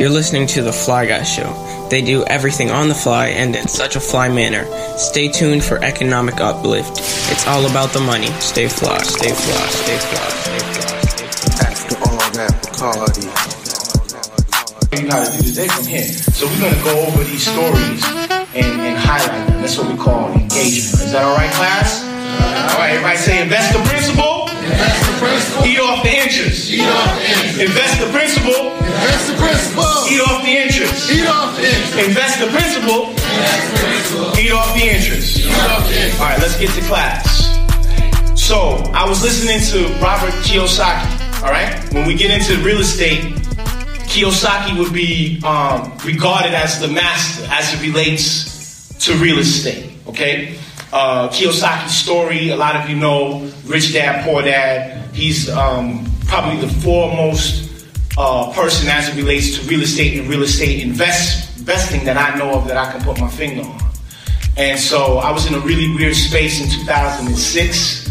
You're listening to The Fly Guy Show. They do everything on the fly and in such a fly manner. Stay tuned for economic uplift. It's all about the money. Stay fly, stay fly, stay fly, stay fly, stay fly. After all that party. you know how to do the day from here. So we're gonna go over these stories and, and highlight them. That's what we call engagement. Is that all right, class? All right, everybody say invest the principal. Invest the principal. Eat off the interest. Eat off the interest. Invest the principal. Invest the principal. Eat off the interest. Eat off the interest. Invest the principal. The principal. Eat off the interest. Eat off the interest. All right, let's get to class. So I was listening to Robert Kiyosaki. All right, when we get into real estate, Kiyosaki would be um, regarded as the master as it relates to real estate. Okay, uh, Kiyosaki's story, a lot of you know, Rich Dad Poor Dad. He's um, probably the foremost uh, person as it relates to real estate and real estate invest, investing that I know of that I can put my finger on. And so I was in a really weird space in 2006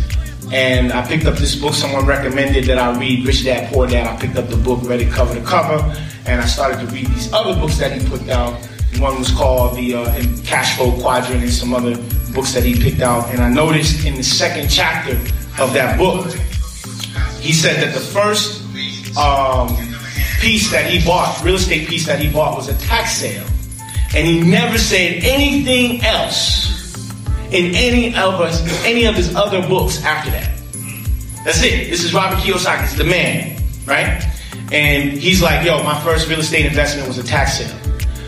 and I picked up this book someone recommended that I read, Rich Dad Poor Dad. I picked up the book, read it cover to cover, and I started to read these other books that he put down. One was called the uh, Cash Flow Quadrant, and some other books that he picked out. And I noticed in the second chapter of that book, he said that the first um, piece that he bought, real estate piece that he bought, was a tax sale, and he never said anything else in any of us, any of his other books after that. That's it. This is Robert Kiyosaki. It's the man, right? And he's like, yo, my first real estate investment was a tax sale.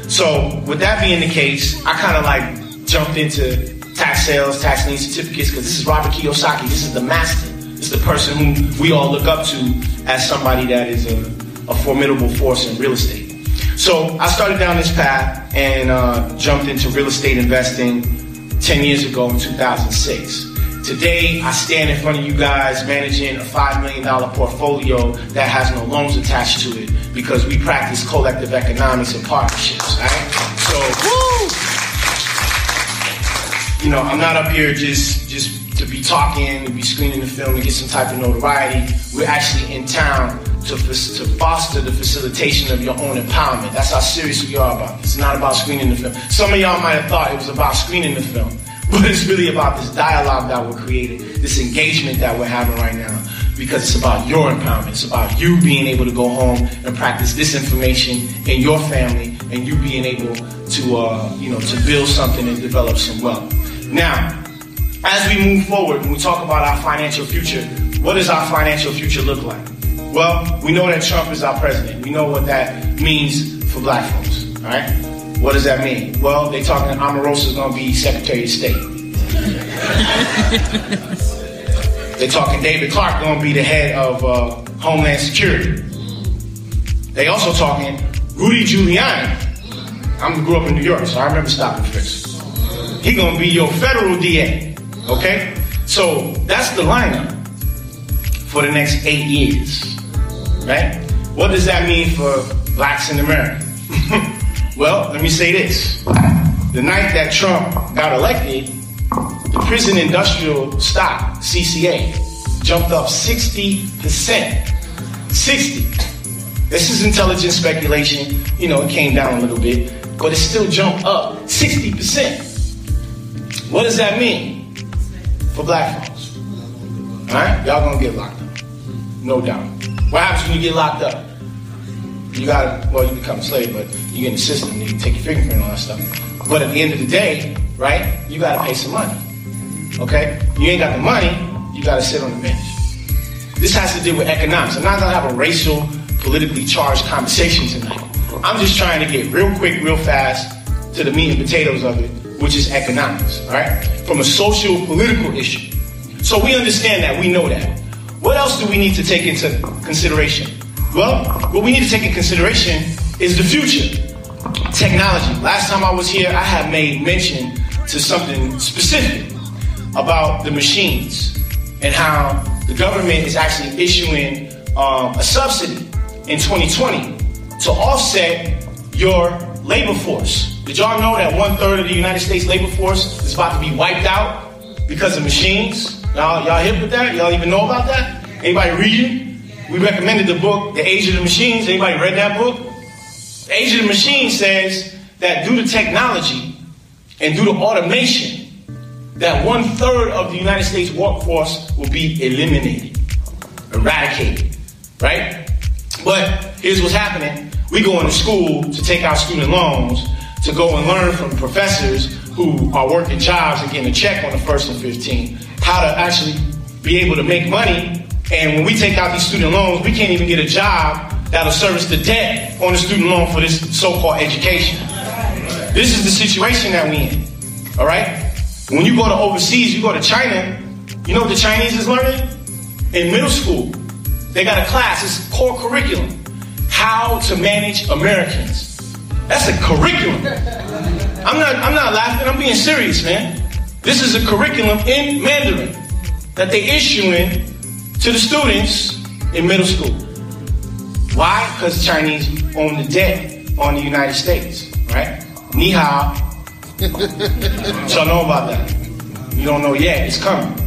So with that being the case, I kind of like jumped into tax sales, tax lien certificates, because this is Robert Kiyosaki. This is the master. This is the person who we all look up to as somebody that is a, a formidable force in real estate. So I started down this path and uh, jumped into real estate investing 10 years ago in 2006. Today, I stand in front of you guys managing a $5 million portfolio that has no loans attached to it because we practice collective economics and partnerships, right? So, you know, I'm not up here just, just to be talking, to be screening the film to get some type of notoriety. We're actually in town to, to foster the facilitation of your own empowerment. That's how serious we are about this. It's not about screening the film. Some of y'all might have thought it was about screening the film, but it's really about this dialogue that we're creating, this engagement that we're having right now, because it's about your empowerment. It's about you being able to go home and practice this information in your family, and you being able to, uh, you know, to build something and develop some wealth. Now, as we move forward, when we talk about our financial future, what does our financial future look like? Well, we know that Trump is our president. We know what that means for black folks. All right? What does that mean? Well, they're talking Omarosa is going to be Secretary of State. they're talking David Clarke going to be the head of uh, Homeland Security. They also talking Rudy Giuliani. I grew up in New York, so I remember stop and frisk. He going to be your federal DA. Okay? So that's the lineup for the next eight years right? What does that mean for blacks in America? well, let me say this. The night that Trump got elected, the prison industrial stock, CCA, jumped up 60%. 60. This is intelligent speculation. You know, it came down a little bit, but it still jumped up 60%. What does that mean for black folks? All right? Y'all gonna get locked up. No doubt. What happens when you get locked up? You got to, well, you become a slave, but you get in the system, you take your fingerprint and all that stuff. But at the end of the day, right, you got to pay some money. Okay? You ain't got the money, you got to sit on the bench. This has to do with economics. I'm not to have a racial, politically charged conversation tonight. I'm just trying to get real quick, real fast to the meat and potatoes of it, which is economics, all right? From a social, political issue. So we understand that, we know that. What else do we need to take into consideration? Well, what we need to take into consideration is the future. Technology. Last time I was here, I had made mention to something specific about the machines and how the government is actually issuing um, a subsidy in 2020 to offset your labor force. Did y'all know that one third of the United States labor force is about to be wiped out because of machines? Y'all, y'all hip with that? Y'all even know about that? Anybody reading? We recommended the book, The Age of the Machines. Anybody read that book? The age of the machine says that due to technology and due to automation, that one third of the United States workforce will be eliminated, eradicated, right? But here's what's happening. We go into school to take out student loans to go and learn from professors who are working jobs and getting a check on the first and 15 how to actually be able to make money. And when we take out these student loans, we can't even get a job that'll service the debt on the student loan for this so-called education. This is the situation that we in. All right? When you go to overseas, you go to China, you know what the Chinese is learning? In middle school, they got a class, it's core curriculum. How to manage Americans. That's a curriculum. I'm not I'm not laughing, I'm being serious, man. This is a curriculum in Mandarin that they issuing to the students in middle school. Why? Because Chinese own the debt on the United States, right? Ni hao. Y'all know about that. You don't know yet, it's coming.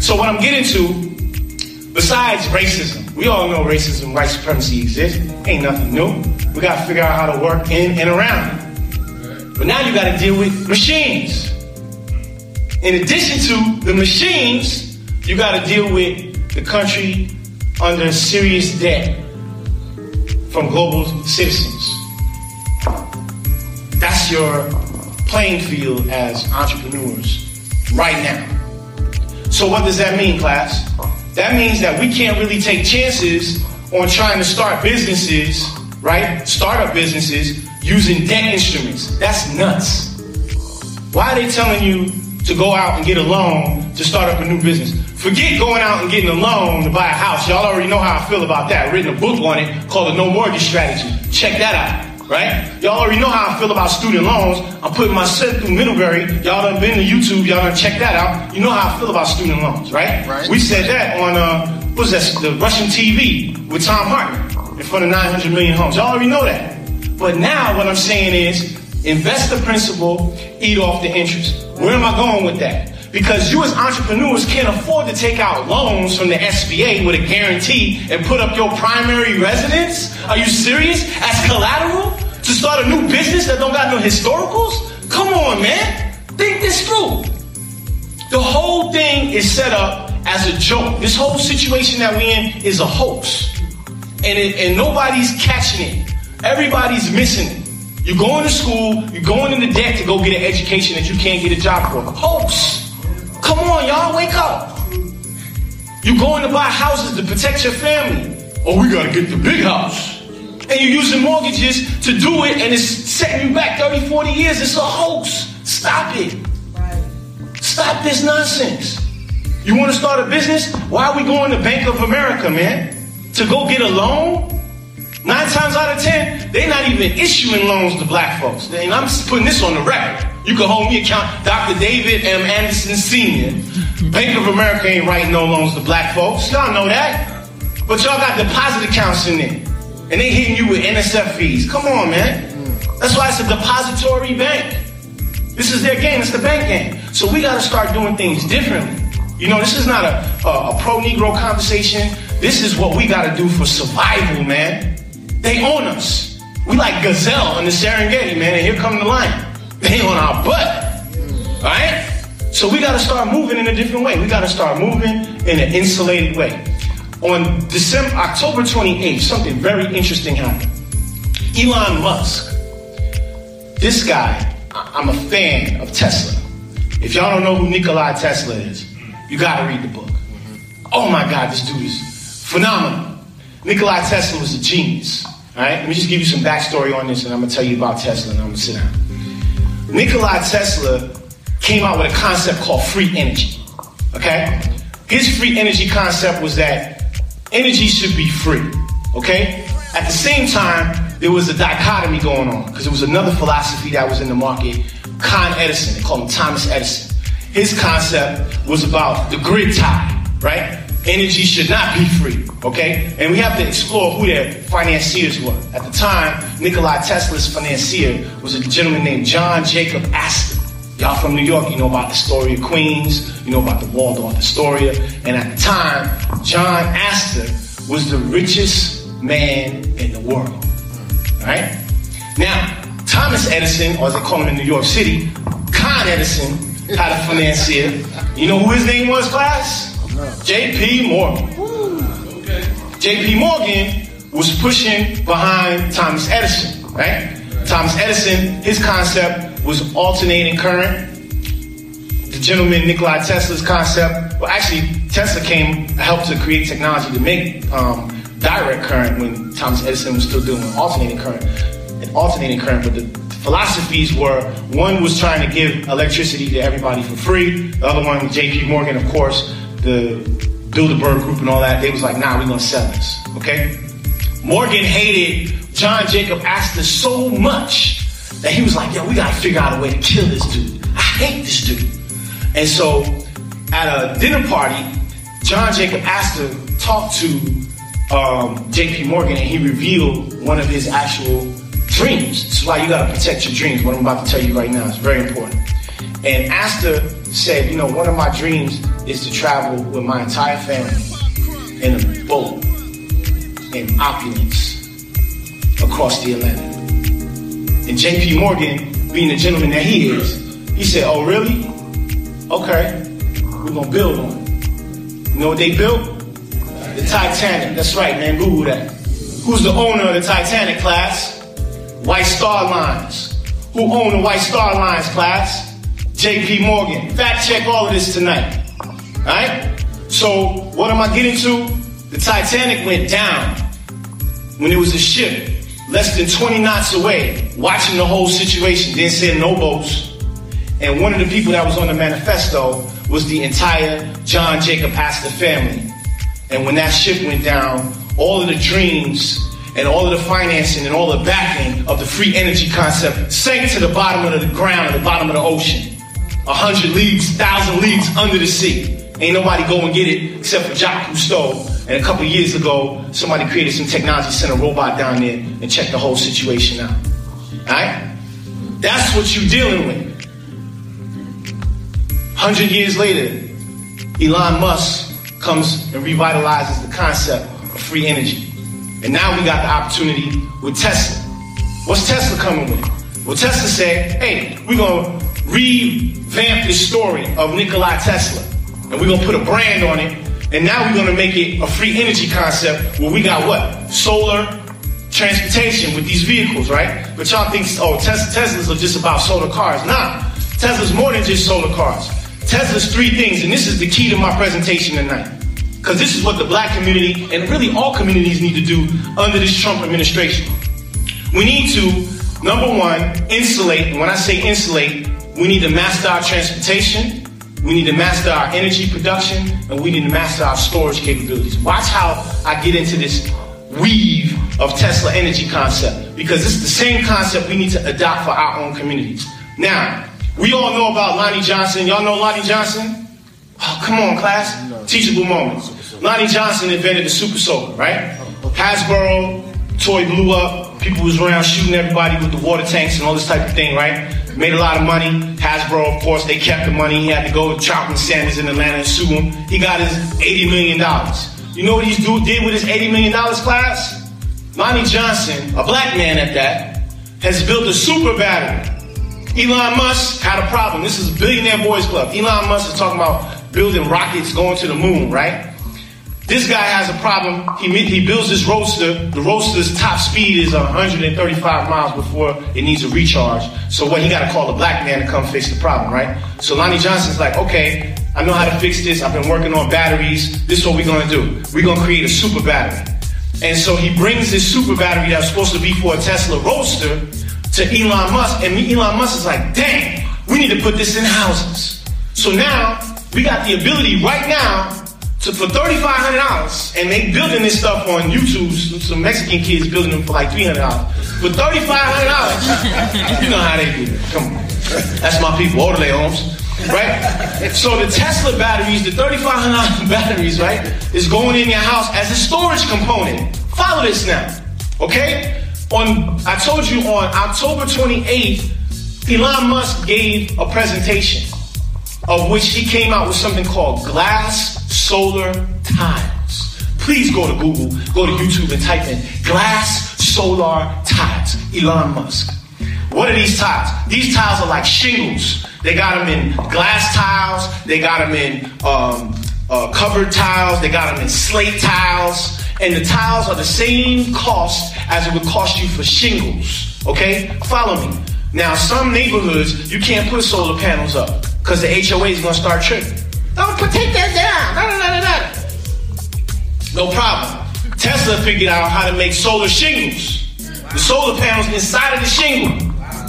So what I'm getting to, besides racism, we all know racism, white supremacy exists. Ain't nothing new. We gotta figure out how to work in and around it. But now you gotta deal with machines. In addition to the machines, you gotta deal with the country under serious debt from global citizens. That's your playing field as entrepreneurs right now. So, what does that mean, class? That means that we can't really take chances on trying to start businesses, right? Startup businesses using debt instruments. That's nuts. Why are they telling you to go out and get a loan to start up a new business? Forget going out and getting a loan to buy a house. Y'all already know how I feel about that. I've written a book on it called the No Mortgage Strategy. Check that out, right? Y'all already know how I feel about student loans. I'm putting my son through Middlebury. Y'all done been to YouTube. Y'all done check that out. You know how I feel about student loans, right? Right. We said that on, uh, what was that, the Russian TV with Thom Hartmann in front of 900 million homes. Y'all already know that. But now what I'm saying is invest the principal, eat off the interest. Where am I going with that? Because you as entrepreneurs can't afford to take out loans from the SBA with a guarantee and put up your primary residence. Are you serious? As collateral to start a new business that don't got no historicals? Come on, man. Think this through. The whole thing is set up as a joke. This whole situation that we're in is a hoax. And, it, and nobody's catching it. Everybody's missing it. You're going to school, you're going into debt to go get an education that you can't get a job for. Hoax. Come on, y'all, wake up. You're going to buy houses to protect your family. Oh, we gotta get the big house. And you're using mortgages to do it, and it's setting you back 30, 40 years. It's a hoax. Stop it. Stop this nonsense. You want to start a business? Why are we going to Bank of America, man? To go get a loan? Nine times out of ten, they're not even issuing loans to black folks. And I'm putting this on the record. You can hold me account, Dr. David M. Anderson Sr. Bank of America ain't writing no loans to black folks. Y'all know that. But y'all got deposit accounts in there. And they hitting you with NSF fees. Come on, man. That's why it's a depository bank. This is their game. It's the bank game. So we got to start doing things differently. You know, this is not a, a, a pro-Negro conversation. This is what we got to do for survival, man. They own us. We like gazelle in the Serengeti, man. And here come the lion. They on our butt. All right? So we got to start moving in a different way. We got to start moving in an insulated way. On December, October 28th, something very interesting happened. Elon Musk, this guy, I'm a fan of Tesla. If y'all don't know who Nikola Tesla is, you got to read the book. Oh my God, this dude is phenomenal. Nikola Tesla was a genius. All right, let me just give you some backstory on this, and I'm gonna tell you about Tesla, and I'm gonna sit down. Nikola Tesla came out with a concept called free energy. Okay? His free energy concept was that energy should be free. Okay? At the same time, there was a dichotomy going on because there was another philosophy that was in the market, Con Edison. They called him Thomas Edison. His concept was about the grid tie, right? Energy should not be free, okay? And we have to explore who their financiers were. At the time, Nikola Tesla's financier was a gentleman named John Jacob Astor. Y'all from New York, you know about the story of Queens, you know about the Waldorf Astoria. And at the time, John Astor was the richest man in the world. Right? Now, Thomas Edison, or as they call him in New York City, Con Edison, had a financier. You know who his name was, class? J.P. Morgan. J.P. Morgan was pushing behind Thomas Edison, right? Thomas Edison, his concept was alternating current. The gentleman Nikola Tesla's concept, well, actually, Tesla came helped to create technology to make um, direct current when Thomas Edison was still doing alternating current. And alternating current, but the philosophies were one was trying to give electricity to everybody for free. The other one, J.P. Morgan, of course, the Bilderberg Group and all that. They was like, nah, we're gonna sell this. Okay. Morgan hated John Jacob Astor so much that he was like, yo, we gotta figure out a way to kill this dude. I hate this dude. And so at a dinner party, John Jacob Astor talked to um, JP Morgan and he revealed one of his actual dreams. This is why you gotta protect your dreams. What I'm about to tell you right now is very important. And Astor said, you know, one of my dreams is to travel with my entire family in a boat in opulence across the Atlantic. And JP Morgan, being the gentleman that he is, he said, oh really? Okay, we're gonna build one. You know what they built? The Titanic. That's right, man. Google that. Who's the owner of the Titanic, class? White Star Lines. Who owned the White Star Lines, class? JP Morgan. Fact check all of this tonight. Alright? So, what am I getting to? The Titanic went down when it was a ship less than 20 knots away, watching the whole situation, didn't send no boats. And one of the people that was on the manifesto was the entire John Jacob Astor family. And when that ship went down, all of the dreams and all of the financing and all the backing of the free energy concept sank to the bottom of the ground, the bottom of the ocean. A hundred leagues, thousand leagues under the sea. Ain't nobody go and get it except for Jacques Cousteau. And a couple years ago, somebody created some technology, sent a robot down there and checked the whole situation out. Alright? That's what you're dealing with. Hundred years later, Elon Musk comes and revitalizes the concept of free energy. And now we got the opportunity with Tesla. What's Tesla coming with? Well, Tesla said, hey, we're going to revamp the story of Nikola Tesla. And we're to put a brand on it. And now we're to make it a free energy concept where we got what? Solar transportation with these vehicles, right? But y'all think, oh, Tes- Teslas are just about solar cars. Nah, Tesla's more than just solar cars. Tesla's three things, and this is the key to my presentation tonight. Because this is what the black community and really all communities need to do under this Trump administration. We need to, number one, insulate. And when I say insulate, we need to master our transportation, we need to master our energy production, and we need to master our storage capabilities. Watch how I get into this weave of Tesla energy concept because it's the same concept we need to adopt for our own communities. Now, we all know about Lonnie Johnson. Y'all know Lonnie Johnson? Oh, come on, class. Teachable moments. Lonnie Johnson invented the super soaker, right? Hasbro toy blew up. People was around shooting everybody with the water tanks and all this type of thing, right? Made a lot of money. Hasbro, of course, they kept the money. He had to go to Charlton Sanders in Atlanta and sue him. He got his $80 million. You know what he did with his $80 million, class? Lonnie Johnson, a black man at that, has built a super battery. Elon Musk had a problem. This is a billionaire boys club. Elon Musk is talking about building rockets going to the moon, right? This guy has a problem. He, he builds this roadster. The roadster's top speed is 135 miles before it needs a recharge. So what he got to call a black man to come fix the problem, right? So Lonnie Johnson's like, okay, I know how to fix this. I've been working on batteries. This is what we're gonna do. We're gonna create a super battery. And so he brings this super battery that's supposed to be for a Tesla Roadster to Elon Musk, and Elon Musk is like, dang, we need to put this in houses. So now we got the ability right now for thirty five hundred dollars, and they building this stuff on YouTube. Some Mexican kids building them for like three hundred dollars. For thirty five hundred dollars, you know how they do it. Come on, that's my people, orderly homes. Right? So the Tesla batteries, the $3,500 batteries, right, is going in your house as a storage component. Follow this now. Okay? On I told you on October 28th, Elon Musk gave a presentation of which he came out with something called glass solar tiles. Please go to Google, go to YouTube and type in glass solar tiles. Elon Musk. What are these tiles? These tiles are like shingles. They got them in glass tiles. They got them in um, uh, covered tiles. They got them in slate tiles. And the tiles are the same cost as it would cost you for shingles. Okay? Follow me. Now, some neighborhoods, you can't put solar panels up because the HOA is going to start tripping. Don't take that No problem. Tesla figured out how to make solar shingles. The solar panels inside of the shingle.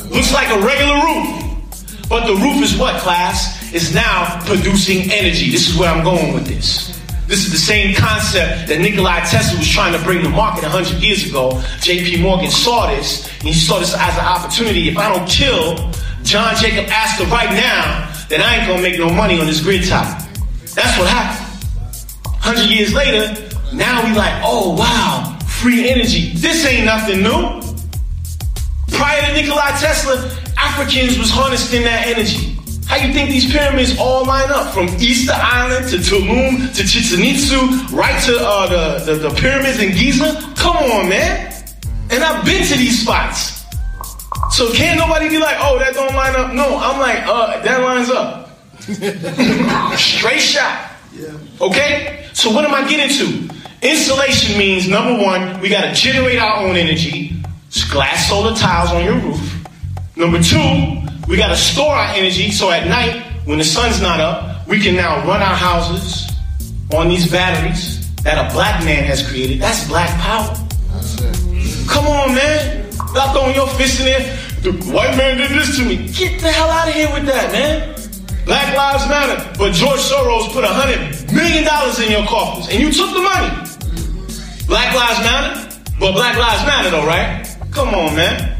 Looks like a regular roof. But the roof is what, class? It's now producing energy. This is where I'm going with this. This is the same concept that Nikolai Tesla was trying to bring to market 100 years ago. JP Morgan saw this, and he saw this as an opportunity. If I don't kill John Jacob Astor right now, then I ain't gonna make no money on this grid top. That's what happened. 100 years later, now we like, oh wow, free energy. This ain't nothing new. Prior to Nikola Tesla, Africans was harnessing that energy. How you think these pyramids all line up? From Easter Island to Tulum to Chichen Itza, right to uh, the, the, the pyramids in Giza? Come on, man. And I've been to these spots. So can't nobody be like, oh, that don't line up? No, I'm like, uh, that lines up. Straight shot. Yeah. Okay? So what am I getting to? Insulation means number one, we gotta generate our own energy. Glass solar tiles on your roof. Number two, we gotta store our energy so at night, when the sun's not up, we can now run our houses on these batteries that a black man has created. That's black power. Come on, man. Stop throwing your fist in there. The white man did this to me. Get the hell out of here with that, man. Black Lives Matter. But George Soros put a hundred million dollars in your coffers and you took the money. Black Lives Matter, but Black Lives Matter though, right? Come on, man.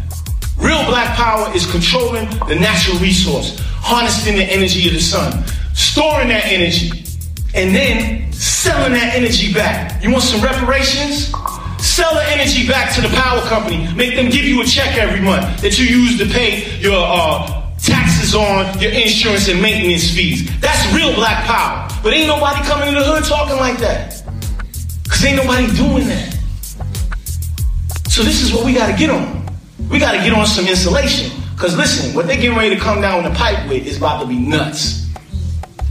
Real black power is controlling the natural resource, harnessing the energy of the sun, storing that energy, and then selling that energy back. You want some reparations? Sell the energy back to the power company. Make them give you a check every month that you use to pay your uh, taxes on, your insurance and maintenance fees. That's real black power. But ain't nobody coming in the hood talking like that. Cause ain't nobody doing that. So this is what we gotta get on. We gotta get on some insulation. Cause listen, what they getting ready to come down the pipe with is about to be nuts.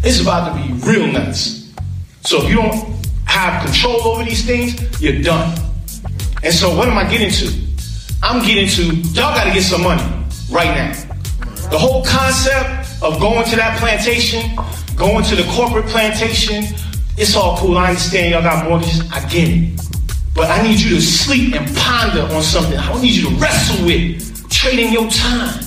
It's about to be real nuts. So if you don't have control over these things, you're done. And so what am I getting to? I'm getting to, y'all gotta get some money right now. The whole concept of going to that plantation, going to the corporate plantation, it's all cool. I understand y'all got mortgages. I get it. But I need you to sleep and ponder on something. I don't need you to wrestle with trading your time.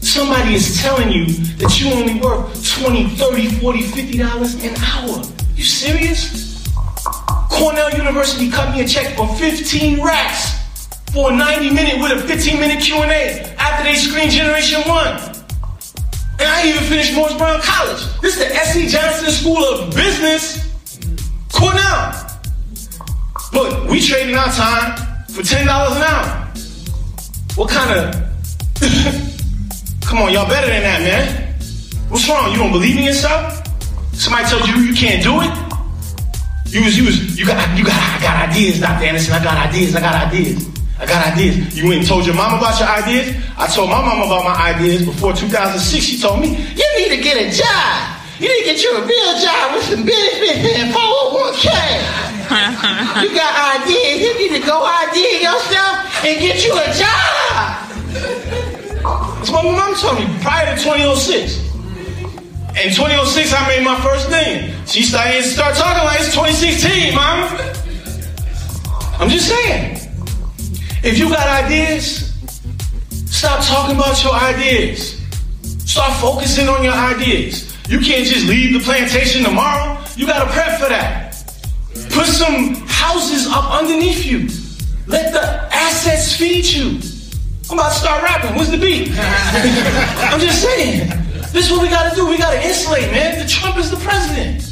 Somebody is telling you that you only worth 20, 30, 40, 50 dollars an hour. You serious? Cornell University cut me a check for 15 racks for a 90 minute with a 15 minute Q&A after they screened Generation 1. And I even finished Morris Brown College. This is the S.C. Johnson School of Business, Cornell. But we trading our time for $10 an hour. What kind of... Come on, y'all better than that, man. What's wrong? You don't believe in yourself? Somebody told you you can't do it? You was, you was, you got, you got, I got ideas, Dr. Anderson. I got ideas, I got ideas. I got ideas. You went and told your mom about your ideas? I told my mom about my ideas before 2006. She told me, you need to get a job. You need to get you a real job with some benefits and 401k. you got ideas. You need to go idea yourself and get you a job. That's what my mom told me prior to 2006. In 2006, I made my first thing. She started start talking like it's 2016, mom. I'm just saying. If you got ideas, stop talking about your ideas. Start focusing on your ideas. You can't just leave the plantation tomorrow. You gotta prep for that. Put some houses up underneath you. Let the assets feed you. I'm about to start rapping. What's the beat? I'm just saying. This is what we gotta do. We gotta insulate, man. The Trump is the president.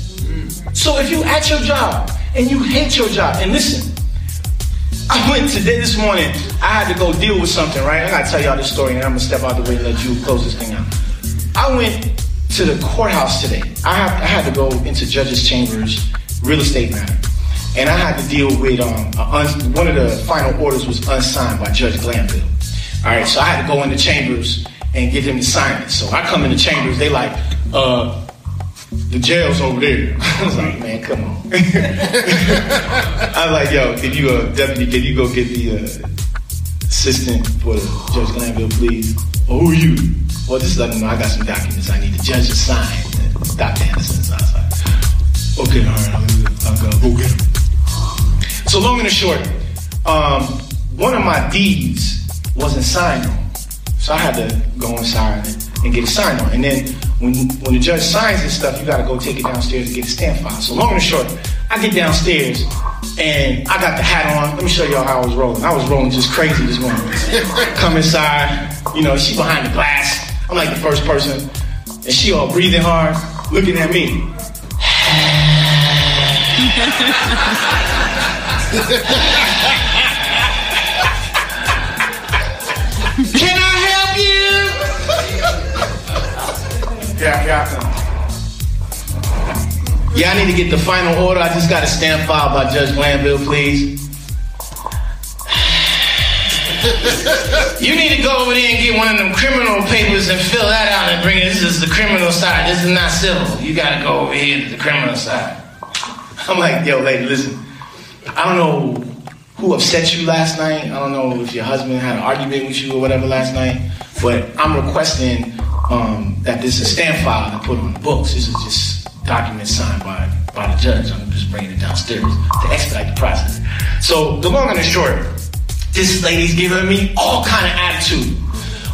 So if you at your job and you hate your job, and listen, I went today this morning. I had to go deal with something, right? I gotta tell y'all this story, and I'm gonna step out the way and let you close this thing out. I went to the courthouse today. I, have, I had to go into judges' chambers, real estate matter, and I had to deal with um, un- one of the final orders was unsigned by Judge Glanville. All right, so I had to go into chambers and get him to sign it. So I come into chambers, they like, uh, the jail's over there. I was like, man, come on. I was like, yo, can you, uh, deputy, can you go get the uh, assistant for Judge Glanville, please? Well, who are you? Well, just let me know. I got some documents I need the judge to sign. Dr. Anderson. So I was like, okay, all right, I'll, I'll go, go get him. So long and short, um, one of my deeds wasn't signed on. So I had to go inside and, and get it signed on. And then when, when the judge signs this stuff, you got to go take it downstairs and get a stamp file. So long and short, I get downstairs and I got the hat on. Let me show y'all how I was rolling. I was rolling just crazy this morning. Come inside, you know, she behind the glass. I'm like the first person, and she all breathing hard, looking at me. Can I Yeah, yeah. Yeah, I need to get the final order. I just got a stamp filed by Judge Glanville, please. you need to go over there and get one of them criminal papers and fill that out and bring it. This is the criminal side. This is not civil. You gotta go over here to the criminal side. I'm like, yo, lady, listen. I don't know who upset you last night. I don't know if your husband had an argument with you or whatever last night. But I'm requesting um, that this is a stamp file to put on the books. This is just documents signed by, by the judge. I'm just bringing it downstairs to expedite the process. So the long and the short, this lady's giving me all kind of attitude.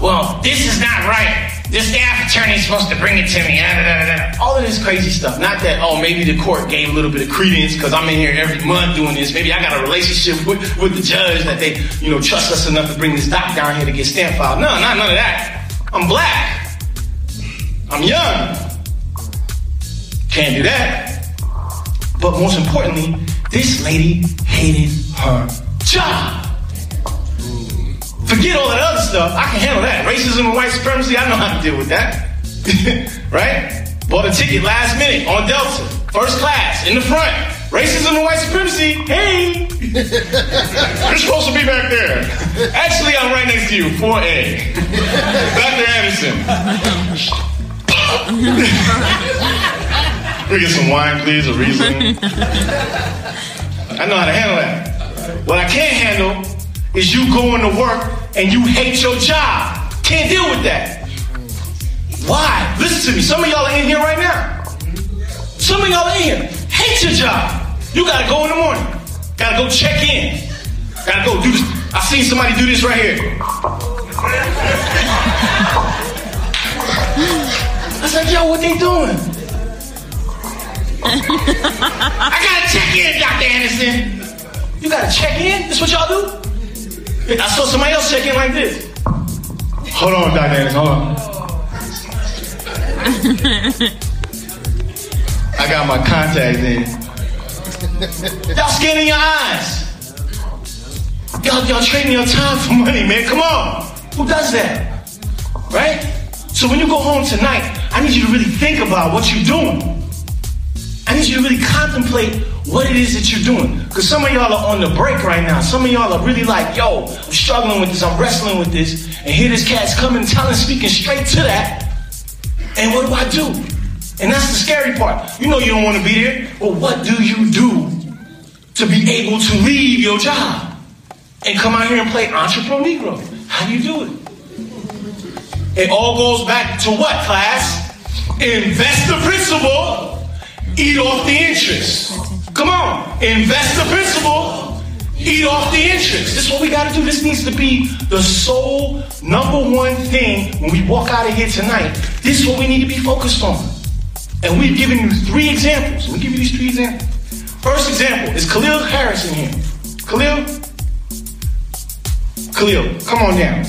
Well, this is not right. This staff attorney is supposed to bring it to me. Da, da, da. All of this crazy stuff. Not that, oh, maybe the court gave a little bit of credence because I'm in here every month doing this. Maybe I got a relationship with, with the judge that they, you know, trust us enough to bring this doc down here to get stamp filed. No, not none of that. I'm black. I'm young. Can't do that. But most importantly, this lady hated her job. Forget all that other stuff. I can handle that. Racism and white supremacy, I know how to deal with that. right? Bought a ticket last minute on Delta, first class, in the front. Racism and white supremacy, hey! You're supposed to be back there. Actually, I'm right next to you, 4A. Dr. Anderson. we get some wine, please, a Riesling. I know how to handle that. What I can't handle is you going to work and you hate your job. Can't deal with that. Why? Listen to me. Some of y'all are in here right now. Some of y'all are in here. Hate your job. You gotta go in the morning. Gotta go check in. Gotta go do this. I seen somebody do this right here. I said, yo, what they doing? I gotta check in, Dr. Anderson. You gotta check in? That's what y'all do? I saw somebody else check in like this. Hold on, Dr. Anderson, hold on. I got my contacts in. Y'all scanning your eyes. Y'all, y'all trading your time for money, man. Come on. Who does that? Right? So when you go home tonight, I need you to really think about what you're doing. I need you to really contemplate what it is that you're doing. Because some of y'all are on the break right now. Some of y'all are really like, yo, I'm struggling with this, I'm wrestling with this. And here this cat's coming, telling, speaking straight to that. And what do I do? And that's the scary part. You know you don't want to be there. Well, what do you do to be able to leave your job and come out here and play Entrepreneur Negro? How do you do it? It all goes back to what, class? Invest the principal, eat off the interest. Come on, invest the principal, eat off the interest. This is what we got to do. This needs to be the sole number one thing when we walk out of here tonight. This is what we need to be focused on. And we've given you three examples. We give you these three examples. First example is Khalil Harris in here. Khalil, Khalil, come on down.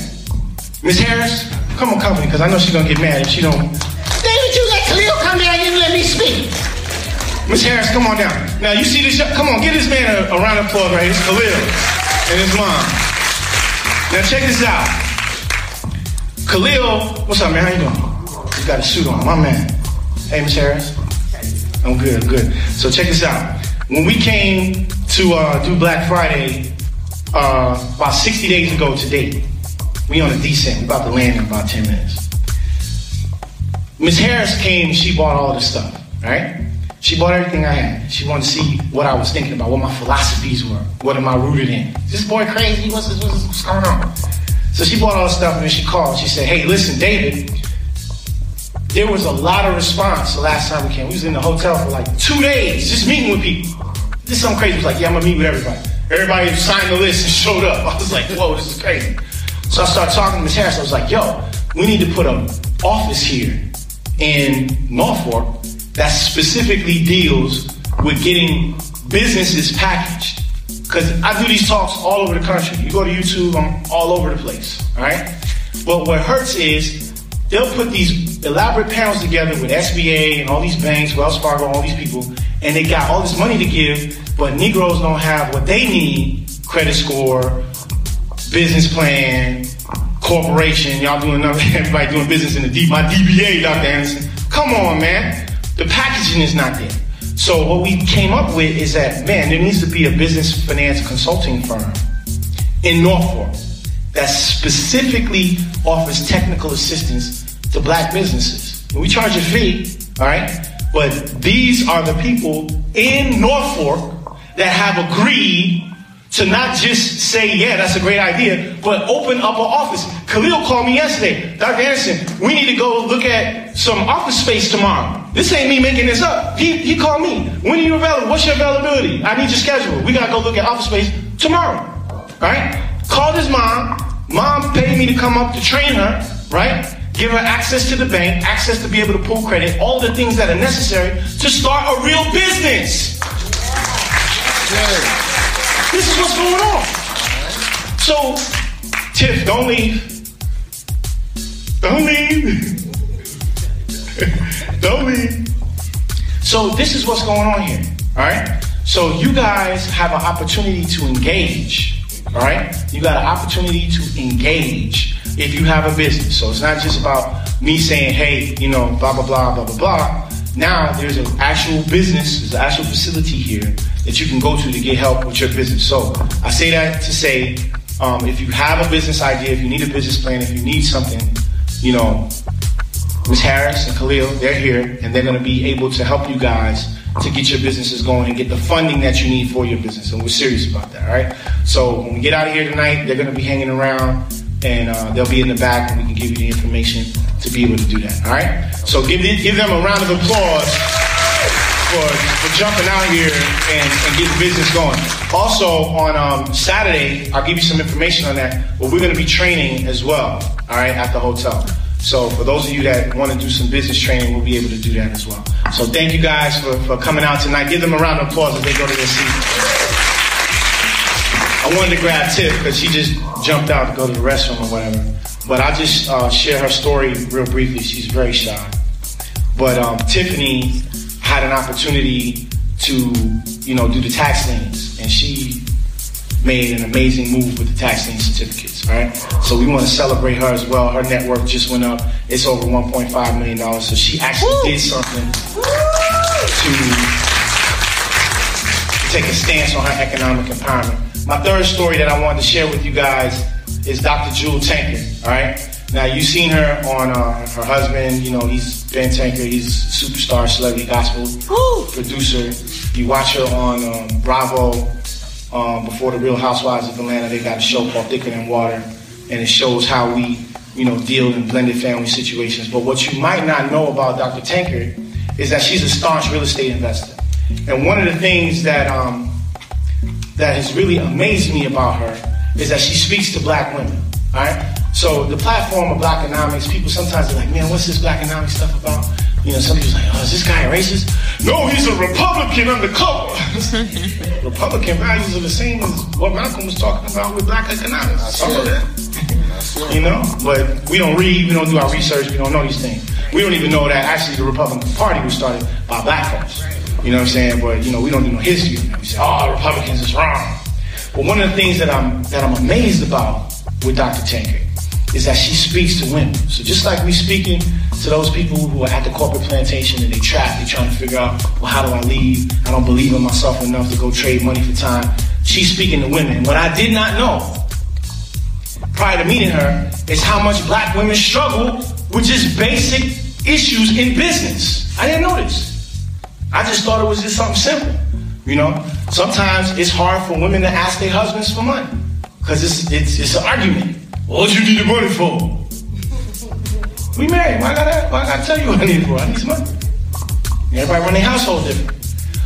Miss Harris, come on, company, because I know she's gonna get mad if she don't. David, you let Khalil come down. You let me speak. Miss Harris, come on down. Now you see this? Come on, give this man a, a round of applause right here. It's Khalil and his mom. Now check this out. Khalil, what's up, man? How you doing? You got a suit on, my man. Hey, Miss Harris. I'm good, I'm good. So check this out. When we came to uh, do Black Friday uh, about 60 days ago today. We on a descent. We about to land in about 10 minutes. Miss Harris came. She bought all the stuff. Right? She bought everything I had. She wanted to see what I was thinking about, what my philosophies were, what am I rooted in. Is this boy crazy? What's, this, what's, what's going on? So she bought all the stuff and then she called. She said, "Hey, listen, David." There was a lot of response the last time we came. We was in the hotel for like two days, just meeting with people. This is something crazy. It was like, yeah, I'm gonna meet with everybody. Everybody signed the list and showed up. I was like, whoa, this is crazy. So I started talking to Ms. Harris. I was like, yo, we need to put an office here in Norfolk that specifically deals with getting businesses packaged. Because I do these talks all over the country. You go to YouTube, I'm all over the place. All right? But what hurts is they'll put these elaborate panels together with SBA and all these banks, Wells Fargo, all these people, and they got all this money to give, but Negroes don't have what they need credit score, business plan, corporation. Y'all doing everybody doing business in the D, my DBA, Dr. Anderson. Come on, man. The packaging is not there. So what we came up with is that man, there needs to be a business finance consulting firm in Norfolk that specifically offers technical assistance to black businesses. We charge a fee, all right? But these are the people in Norfolk that have agreed to not just say, yeah, that's a great idea, but open up an office. Khalil called me yesterday. Dr. Anderson, we need to go look at some office space tomorrow. This ain't me making this up. He, he called me. When are you available? What's your availability? I need your schedule. We gotta go look at office space tomorrow. Right? Called his mom. Mom paid me to come up to train her, right? Give her access to the bank, access to be able to pull credit, all the things that are necessary to start a real business. This is what's going on. So, Tiff, don't leave. Don't leave. don't leave. So, this is what's going on here. All right? So, you guys have an opportunity to engage. All right? You got an opportunity to engage if you have a business. So, it's not just about me saying, hey, you know, blah, blah, blah, blah, blah, blah. Now, there's an actual business, there's an actual facility here that you can go to to get help with your business. So I say that to say, um, if you have a business idea, if you need a business plan, if you need something, you know, Ms. Harris and Khalil, they're here and they're going to be able to help you guys to get your businesses going and get the funding that you need for your business. And we're serious about that, all right? So when we get out of here tonight, they're going to be hanging around and uh, they'll be in the back and we can give you the information to be able to do that, all right? So give, give them a round of applause for, for jumping out here and, and getting business going. Also, on um, Saturday, I'll give you some information on that, but we're going to be training as well, all right, at the hotel. So for those of you that want to do some business training, we'll be able to do that as well. So thank you guys for, for coming out tonight. Give them a round of applause as they go to their seat. I wanted to grab Tiff because she just jumped out to go to the restroom or whatever. But I'll just uh, share her story real briefly. She's very shy. But um, Tiffany had an opportunity to, you know, do the tax liens, and she made an amazing move with the tax lien certificates. Right, so we want to celebrate her as well. Her net worth just went up; it's over 1.5 million dollars. So she actually Woo! did something to take a stance on her economic empowerment. My third story that I wanted to share with you guys is Dr. Jewel Tankard. All right. Now you've seen her on uh, her husband. You know he's Ben Tankard. He's a superstar, celebrity gospel Woo! producer. You watch her on um, Bravo um, before the Real Housewives of Atlanta. They got a show called Thicker Than Water, and it shows how we, you know, deal in blended family situations. But what you might not know about Dr. Tankard is that she's a staunch real estate investor. And one of the things that um, that has really amazed me about her is that she speaks to black women. All right. So the platform of Blackonomics, people sometimes are like, man, what's this Blackonomics stuff about? You know, some people's like, oh, is this guy racist? No, he's a Republican undercover. Republican values are the same as what Malcolm was talking about with black economics. Some of that. You know, but we don't read, we don't do our research, we don't know these things. We don't even know that actually the Republican Party was started by black folks. You know what I'm saying? But you know, we don't do no history. We say, oh, Republicans is wrong. But one of the things that I'm that I'm amazed about with Dr. Tankard is that she speaks to women. So just like we speaking to those people who are at the corporate plantation and they trapped, they're trying to figure out, well, how do I leave? I don't believe in myself enough to go trade money for time. She's speaking to women. What I did not know prior to meeting her is how much black women struggle with just basic issues in business. I didn't know this. I just thought it was just something simple. You know, sometimes it's hard for women to ask their husbands for money because it's, it's, it's an argument. What you need the money for? We married. Why gotta, why gotta tell you what I need it for? I need some money. Everybody run their household different.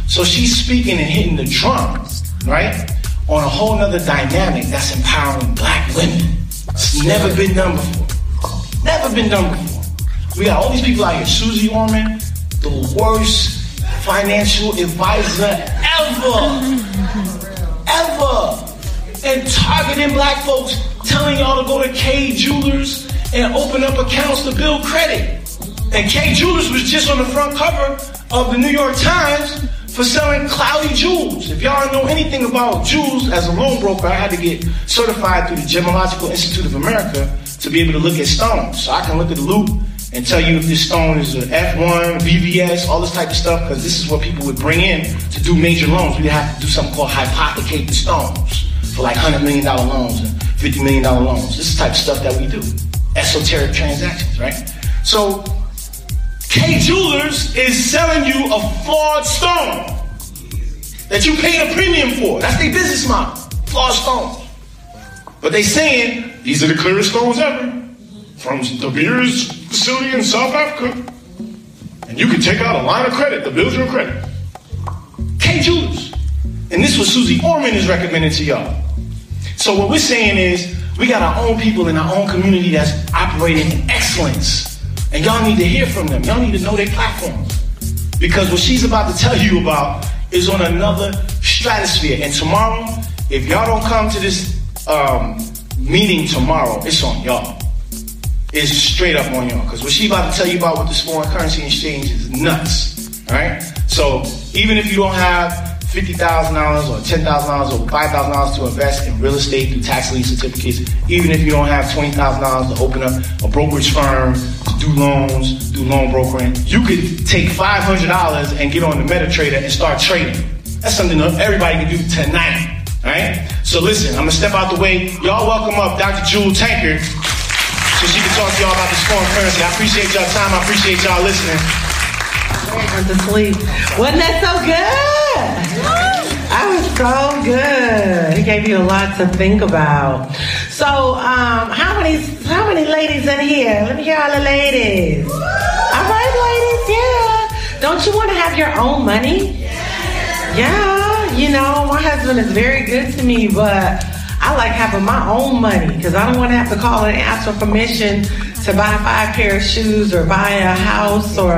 So she's speaking and hitting the drum, right? On a whole nother dynamic that's empowering black women. It's never been done before. Never been done before. We got all these people out here. Suze Orman, the worst financial advisor ever. Ever. And targeting black folks, telling y'all to go to Kay Jewelers and open up accounts to build credit. And Kay Jewelers was just on the front cover of the New York Times for selling cloudy jewels. If y'all know anything about jewels, as a loan broker, I had to get certified through the Gemological Institute of America to be able to look at stones. So I can look at the loupe and tell you if this stone is an F1, VVS, all this type of stuff, because this is what people would bring in to do major loans. We'd have to do something called hypothecate the stones for like $100 million loans and $50 million loans. This is type of stuff that we do. Esoteric transactions, right? So Kay Jewelers is selling you a flawed stone that you paid a premium for. That's their business model. Flawed stones. But they saying these are the clearest stones ever from De Beers facility in South Africa. And you can take out a line of credit to build your credit. Kay Jewelers. And this was Suze Orman is recommending to y'all. So what we're saying is we got our own people in our own community that's operating in excellence. And y'all need to hear from them. Y'all need to know their platforms. Because what she's about to tell you about is on another stratosphere. And tomorrow, if y'all don't come to this um, meeting tomorrow, it's on y'all. It's straight up on y'all. Because what she's about to tell you about with this foreign currency exchange is nuts. All right? So even if you don't have $50,000 or $10,000 or $5,000 to invest in real estate through tax lien certificates, even if you don't have $20,000 to open up a brokerage firm, to do loans, do loan brokering, you could take $500 and get on the MetaTrader and start trading. That's something that everybody can do tonight. All right? So listen, I'm gonna step out the way. Y'all welcome up Dr. Jewel Tankard so she can talk to y'all about this foreign currency. I appreciate y'all time. I appreciate y'all listening. Went to sleep. Wasn't that so good? I was so good. He gave you a lot to think about. So, um, how many how many ladies in here? Let me hear all the ladies. All right, ladies, yeah. Don't you want to have your own money? Yeah, you know, my husband is very good to me, but I like having my own money because I don't want to have to call and ask for permission to buy five pair of shoes or buy a house or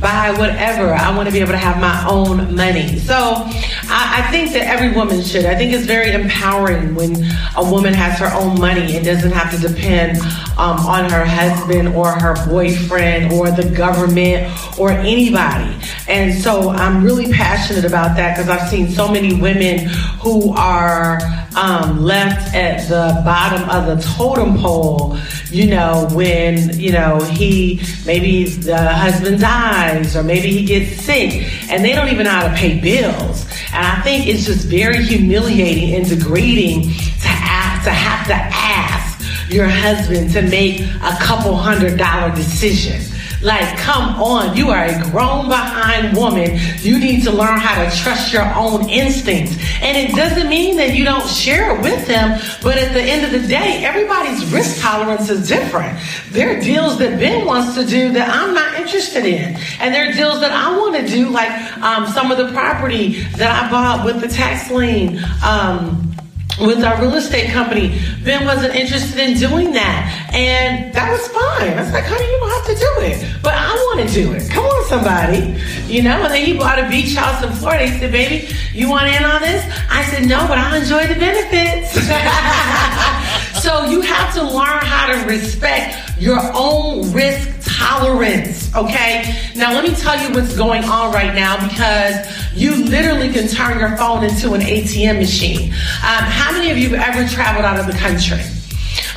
buy whatever. I want to be able to have my own money. So I, I think that every woman should. I think it's very empowering when a woman has her own money and doesn't have to depend um, on her husband or her boyfriend or the government or anybody. And so I'm really passionate about that because I've seen so many women who are um, left at the bottom of the totem pole, you know, when, you know, he, maybe the husband dies or maybe he gets sick and they don't even know how to pay bills. And I think it's just very humiliating and degrading to ask, to have to ask your husband to make a couple hundred dollar decision. Like, come on, you are a grown behind woman. You need to learn how to trust your own instincts. And it doesn't mean that you don't share it with them, but at the end of the day, everybody's risk tolerance is different. There are deals that Ben wants to do that I'm not interested in. And there are deals that I want to do, like um, some of the property that I bought with the tax lien. Um, with our real estate company. Ben wasn't interested in doing that. And that was fine. I was like, honey, you don't have to do it. But I want to do it. Come on, somebody. You know, and then he bought a beach house in Florida. He said, baby, you want in on this? I said, no, but I enjoy the benefits. so you have to learn how to respect your own risk tolerance, okay? Now, let me tell you what's going on right now because you literally can turn your phone into an ATM machine. Um, how many of you have ever traveled out of the country?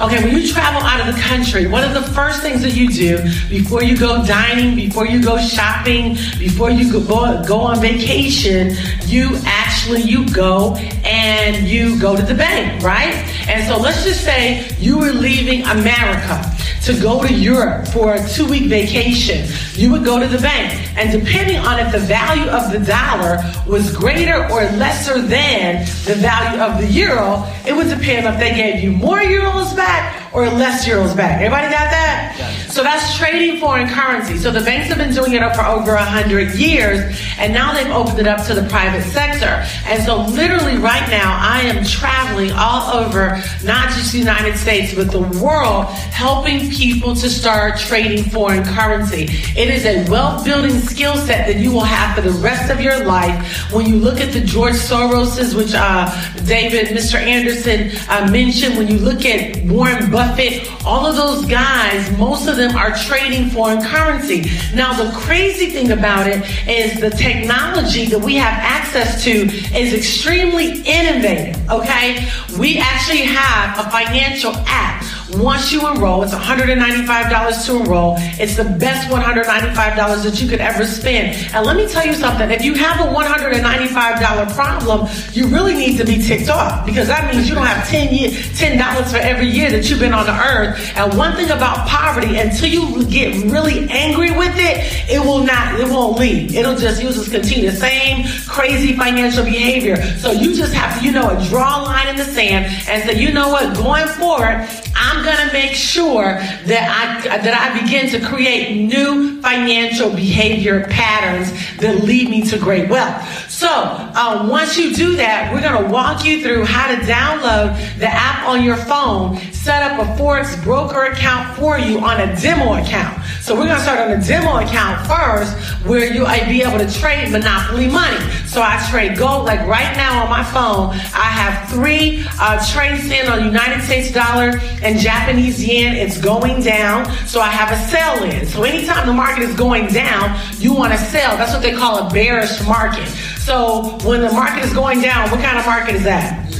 Okay, when you travel out of the country, one of the first things that you do before you go dining, before you go shopping, before you go, go on vacation, you actually you go and you go to the bank, right? And so let's just say you were leaving America to go to Europe for a two week vacation, you would go to the bank. And depending on if the value of the dollar was greater or lesser than the value of the euro, it would depend if they gave you more euros back or less euros back. Everybody got that? So that's trading foreign currency. So the banks have been doing it up for over a hundred years, and now they've opened it up to the private sector. And so literally right now, I am traveling all over, not just the United States, but the world, helping people to start trading foreign currency. It is a wealth building skill set that you will have for the rest of your life. When you look at the George Soroses, which uh, David, Mr. Anderson uh, mentioned, when you look at Warren Buffett, Buffett, all of those guys, most of them are trading foreign currency. Now, the crazy thing about it is the technology that we have access to is extremely innovative, okay? We actually have a financial app once you enroll, it's $195 to enroll. It's the best $195 that you could ever spend. And let me tell you something. If you have a $195 problem, you really need to be ticked off because that means you don't have 10 year, $10 for every year that you've been on the earth. And one thing about poverty, until you get really angry with it, it will not, it won't leave. It'll just, you'll just continue the same crazy financial behavior. So you just have to, you know, draw a line in the sand and say, you know what, going forward, I'm going to make sure that I that I begin to create new financial behavior patterns that lead me to great wealth. So uh, once you do that, we're going to walk you through how to download the app on your phone, set up a forex broker account for you on a demo account. So we're to start on a demo account first, where you'll be able to trade monopoly money. So I trade gold. Like right now on my phone, I have three uh, trades in on United States dollar and Japanese yen. It's going down. So I have a sell in. So anytime the market is going down, you want to sell. That's what they call a bearish market. So when the market is going down, what kind of market is that?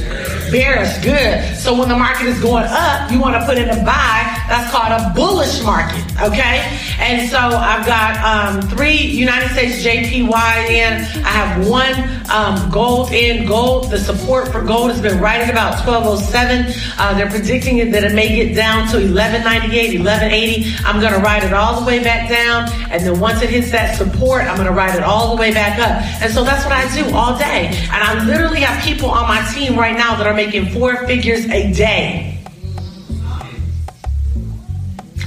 Bearish, good. So when the market is going up, you want to put in a buy. That's called a bullish market, okay? And so I've got um, three United States JPY in. I have one um, gold in. Gold, the support for gold has been right at about 1207. Uh, they're predicting that it may get down to 1198, 1180. I'm going to ride it all the way back down. And then once it hits that support, I'm going to ride it all the way back up. And so that's what I do all day. And I literally have people on my team right now that are making four figures a day.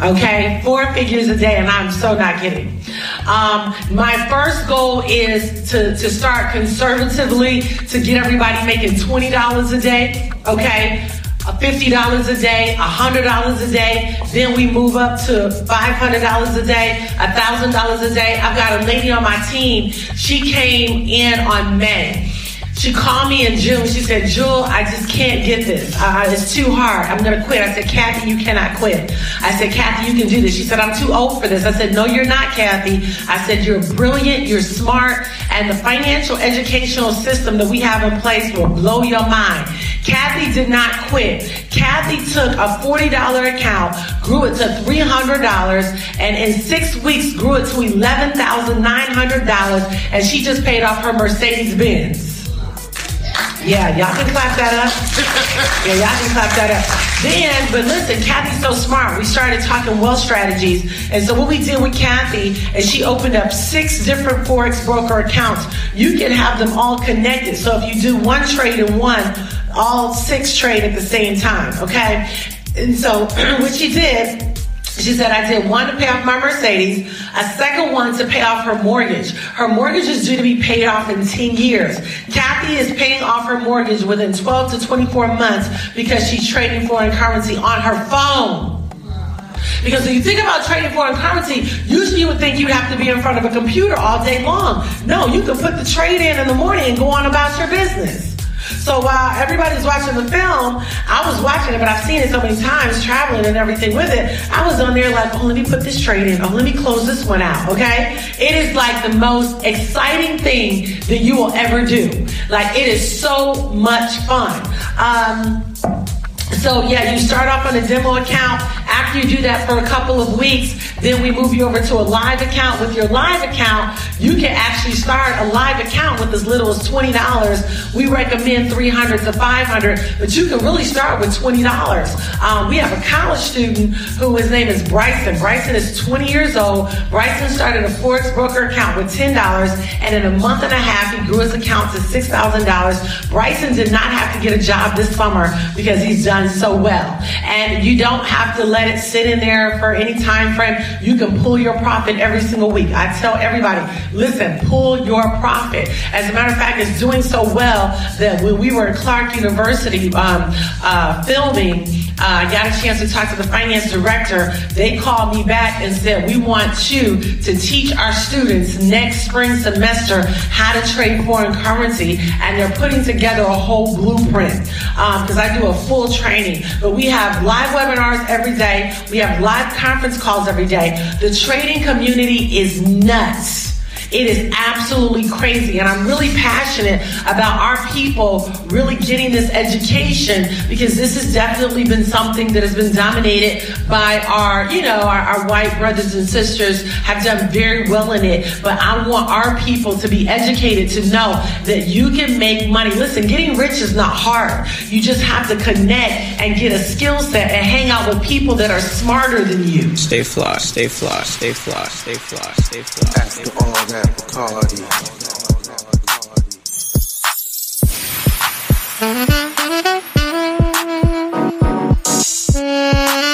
Okay, four figures a day, and I'm so not kidding. Um, my first goal is to, to start conservatively to get everybody making $20 a day. Okay, $50 a day, $100 a day. Then we move up to $500 a day, $1,000 a day. I've got a lady on my team. She came in on May. She called me in June. She said, Jewel, I just can't get this. Uh, it's too hard. I'm going to quit. I said, Kathy, you cannot quit. I said, Kathy, you can do this. She said, I'm too old for this. I said, no, you're not, Kathy. I said, you're brilliant. You're smart. And the financial educational system that we have in place will blow your mind. Kathy did not quit. Kathy took a $40 account, grew it to $300, and in six weeks grew it to $11,900, and she just paid off her Mercedes Benz. Yeah, y'all can clap that up. yeah, y'all can clap that up. Then, but listen, Kathy's so smart. We started talking wealth strategies. And so what we did with Kathy is she opened up six different Forex broker accounts. You can have them all connected. So if you do one trade in one, all six trade at the same time, okay? And so what she did she said, I did one to pay off my Mercedes, a second one to pay off her mortgage. Her mortgage is due to be paid off in 10 years. Kathy is paying off her mortgage within 12 to 24 months because she's trading foreign currency on her phone. Because if you think about trading foreign currency, usually you would think you'd have to be in front of a computer all day long. No, you can put the trade in in the morning and go on about your business. So while everybody's watching the film, I was watching it, but I've seen it so many times, traveling and everything with it. I was on there like, oh, let me put this trade in. Oh, let me close this one out. Okay. It is like the most exciting thing that you will ever do. Like it is so much fun. Um, So yeah, you start off on a demo account. After you do that for a couple of weeks, then we move you over to a live account. With your live account, you can actually start a live account with as little as twenty dollars. We recommend three hundred to five hundred, but you can really start with twenty dollars. Um, we have a college student who his name is Bryson. Bryson is twenty years old. Bryson started a forex broker account with ten dollars, and in a month and a half, he grew his account to six thousand dollars. Bryson did not have to get a job this summer because he's done so well. And you don't have to let it sit in there for any time frame. You can pull your profit every single week. I tell everybody, listen, pull your profit. As a matter of fact, it's doing so well that when we were at Clark University um, uh, filming, uh, I got a chance to talk to the finance director. They called me back and said, we want you to teach our students next spring semester how to trade foreign currency. And they're putting together a whole blueprint because um, I do a full training. But we have live webinars every day. We have live conference calls every day. The trading community is nuts. It is absolutely crazy. And I'm really passionate about our people really getting this education because this has definitely been something that has been dominated by our, you know, our, our white brothers and sisters have done very well in it. But I want our people to be educated to know that you can make money. Listen, getting rich is not hard. You just have to connect and get a skill set and hang out with people that are smarter than you. Stay fly, stay fly, stay fly, stay fly, stay fly. After all that that Bacardi. Mm-hmm.